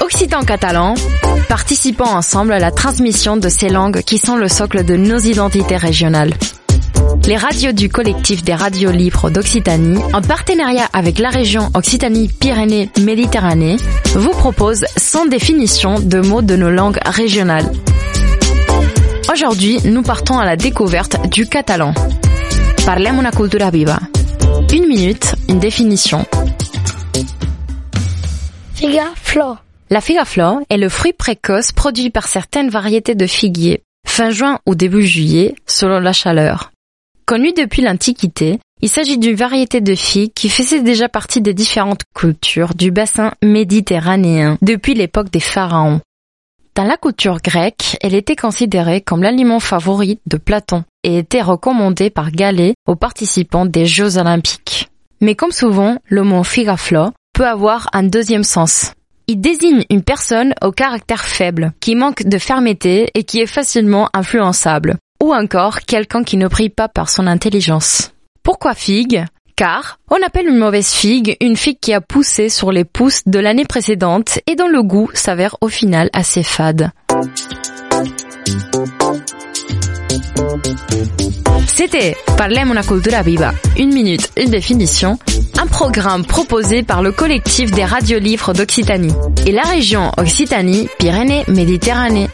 Occitan catalan, participons ensemble à la transmission de ces langues qui sont le socle de nos identités régionales. Les radios du collectif des radios libres d'Occitanie, en partenariat avec la région Occitanie-Pyrénées-Méditerranée, vous proposent sans définition de mots de nos langues régionales. Aujourd'hui, nous partons à la découverte du catalan. Parlem cultura viva. Une minute, une définition. Figa flor. La figa flor est le fruit précoce produit par certaines variétés de figuiers, fin juin ou début juillet, selon la chaleur. Connu depuis l'Antiquité, il s'agit d'une variété de figues qui faisait déjà partie des différentes cultures du bassin méditerranéen depuis l'époque des pharaons. Dans la culture grecque, elle était considérée comme l'aliment favori de Platon et était recommandée par Galée aux participants des Jeux olympiques. Mais comme souvent, le mot figaflo peut avoir un deuxième sens. Il désigne une personne au caractère faible, qui manque de fermeté et qui est facilement influençable ou encore quelqu'un qui ne brille pas par son intelligence. Pourquoi figue? Car on appelle une mauvaise figue une figue qui a poussé sur les pousses de l'année précédente et dont le goût s'avère au final assez fade. C'était Parlem una cultura viva. Une minute, une définition. Un programme proposé par le collectif des radiolivres d'Occitanie et la région Occitanie-Pyrénées-Méditerranée.